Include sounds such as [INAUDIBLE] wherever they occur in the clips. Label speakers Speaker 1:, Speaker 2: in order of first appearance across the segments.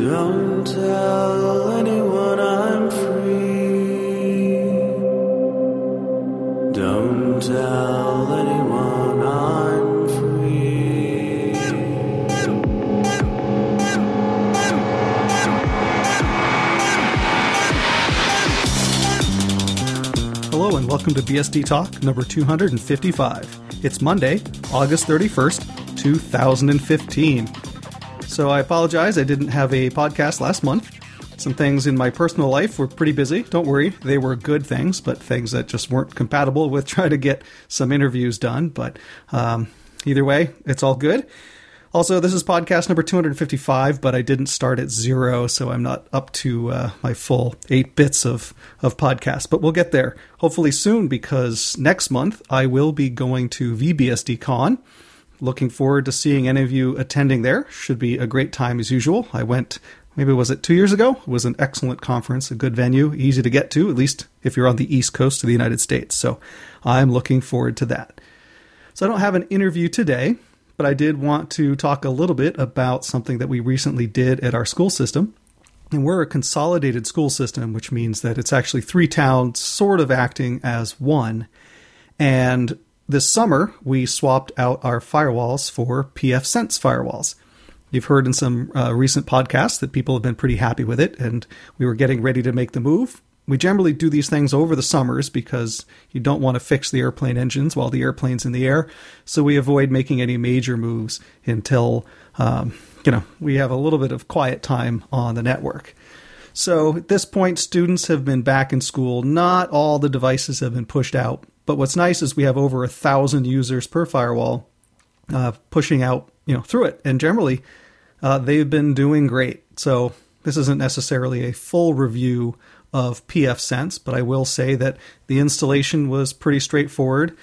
Speaker 1: Don't tell anyone I'm free. Don't tell anyone I'm free.
Speaker 2: Hello and welcome to BSD Talk number 255. It's Monday, August 31st, 2015. So I apologize, I didn't have a podcast last month. Some things in my personal life were pretty busy. Don't worry, they were good things, but things that just weren't compatible with [LAUGHS] trying to get some interviews done. But um, either way, it's all good. Also, this is podcast number 255, but I didn't start at zero, so I'm not up to uh, my full eight bits of, of podcast. But we'll get there hopefully soon because next month I will be going to vBSDCon. Looking forward to seeing any of you attending there. Should be a great time as usual. I went, maybe was it two years ago? It was an excellent conference, a good venue, easy to get to, at least if you're on the East Coast of the United States. So I'm looking forward to that. So I don't have an interview today but I did want to talk a little bit about something that we recently did at our school system. And we're a consolidated school system, which means that it's actually three towns sort of acting as one. And this summer, we swapped out our firewalls for pfSense firewalls. You've heard in some uh, recent podcasts that people have been pretty happy with it, and we were getting ready to make the move. We generally do these things over the summers because you don't want to fix the airplane engines while the airplane's in the air. So we avoid making any major moves until um, you know we have a little bit of quiet time on the network. So at this point, students have been back in school. Not all the devices have been pushed out, but what's nice is we have over a thousand users per firewall uh, pushing out you know through it, and generally uh, they've been doing great. So this isn't necessarily a full review of pfSense, but I will say that the installation was pretty straightforward.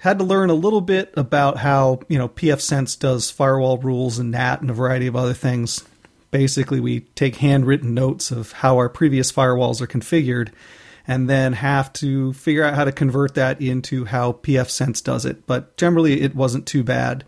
Speaker 2: Had to learn a little bit about how, you know, pfSense does firewall rules and NAT and a variety of other things. Basically, we take handwritten notes of how our previous firewalls are configured and then have to figure out how to convert that into how pfSense does it. But generally, it wasn't too bad.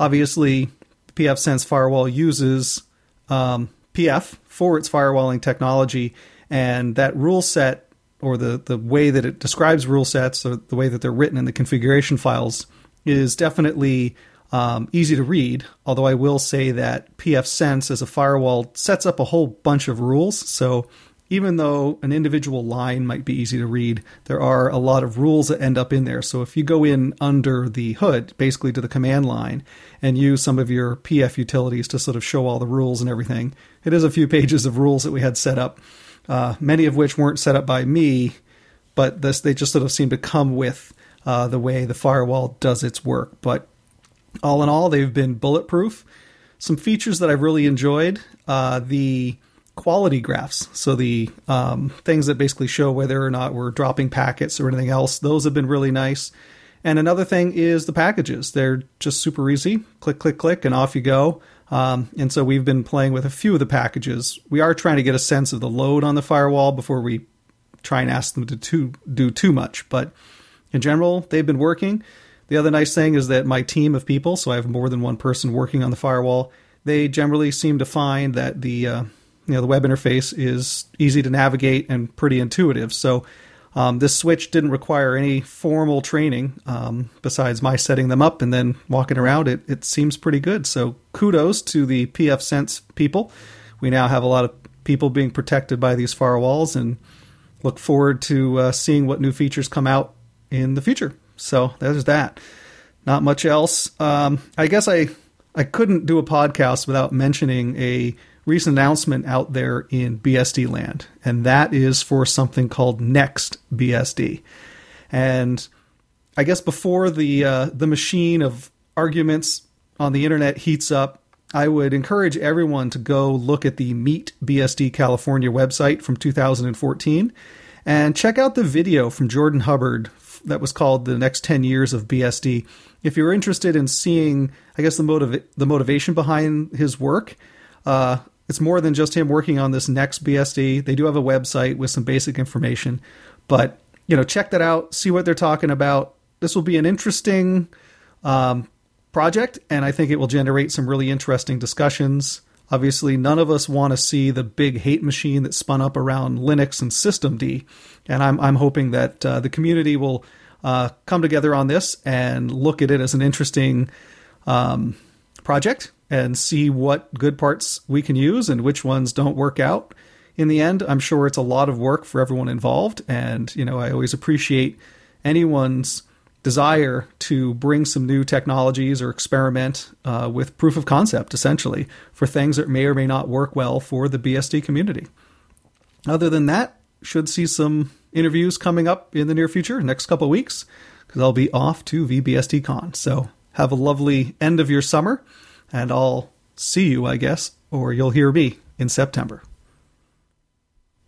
Speaker 2: Obviously, pfSense firewall uses um, PF for its firewalling technology, and that rule set or the, the way that it describes rule sets or the way that they're written in the configuration files is definitely um, easy to read. Although I will say that pfSense as a firewall sets up a whole bunch of rules. So even though an individual line might be easy to read, there are a lot of rules that end up in there. So if you go in under the hood, basically to the command line, and use some of your PF utilities to sort of show all the rules and everything, it is a few [LAUGHS] pages of rules that we had set up uh, many of which weren't set up by me, but this they just sort of seem to come with uh, the way the firewall does its work. But all in all, they've been bulletproof. Some features that I've really enjoyed uh, the quality graphs, so the um, things that basically show whether or not we're dropping packets or anything else. Those have been really nice. And another thing is the packages. They're just super easy. Click, click, click, and off you go. Um, and so we've been playing with a few of the packages. We are trying to get a sense of the load on the firewall before we try and ask them to too, do too much. But in general, they've been working. The other nice thing is that my team of people, so I have more than one person working on the firewall, they generally seem to find that the uh, you know the web interface is easy to navigate and pretty intuitive. So um, this switch didn't require any formal training um, besides my setting them up and then walking around. It, it seems pretty good. So kudos to the pfSense people. We now have a lot of people being protected by these firewalls and look forward to uh, seeing what new features come out in the future. So there's that. Not much else. Um, I guess I I couldn't do a podcast without mentioning a recent announcement out there in BSD land, and that is for something called Next BSD. And I guess before the uh, the machine of arguments on the internet heats up, I would encourage everyone to go look at the Meet BSD California website from 2014 and check out the video from Jordan Hubbard that was called "The Next 10 Years of BSD." If you're interested in seeing, I guess the motiv- the motivation behind his work, uh, it's more than just him working on this NextBSD. They do have a website with some basic information, but you know, check that out, see what they're talking about. This will be an interesting um, project, and I think it will generate some really interesting discussions. Obviously, none of us want to see the big hate machine that spun up around Linux and Systemd, and I'm I'm hoping that uh, the community will uh, come together on this and look at it as an interesting um, project and see what good parts we can use and which ones don't work out. In the end, I'm sure it's a lot of work for everyone involved, and you know I always appreciate anyone's desire to bring some new technologies or experiment uh, with proof of concept, essentially, for things that may or may not work well for the BSD community. Other than that, should see some interviews coming up in the near future, next couple weeks, because I'll be off to vBSDCon. So have a lovely end of your summer, and I'll see you, I guess, or you'll hear me in September.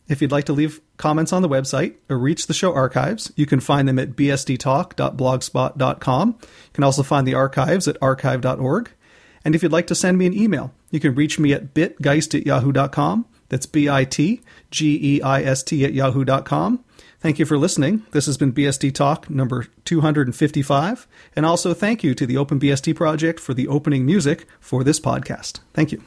Speaker 2: If you'd like to leave comments on the website or reach the show archives, you can find them at bsdtalk.blogspot.com. You can also find the archives at archive.org. And if you'd like to send me an email, you can reach me at bitgeist at yahoo.com. That's B I T G E I S T at yahoo.com. Thank you for listening. This has been BSD Talk number 255. And also thank you to the OpenBSD project for the opening music for this podcast. Thank you.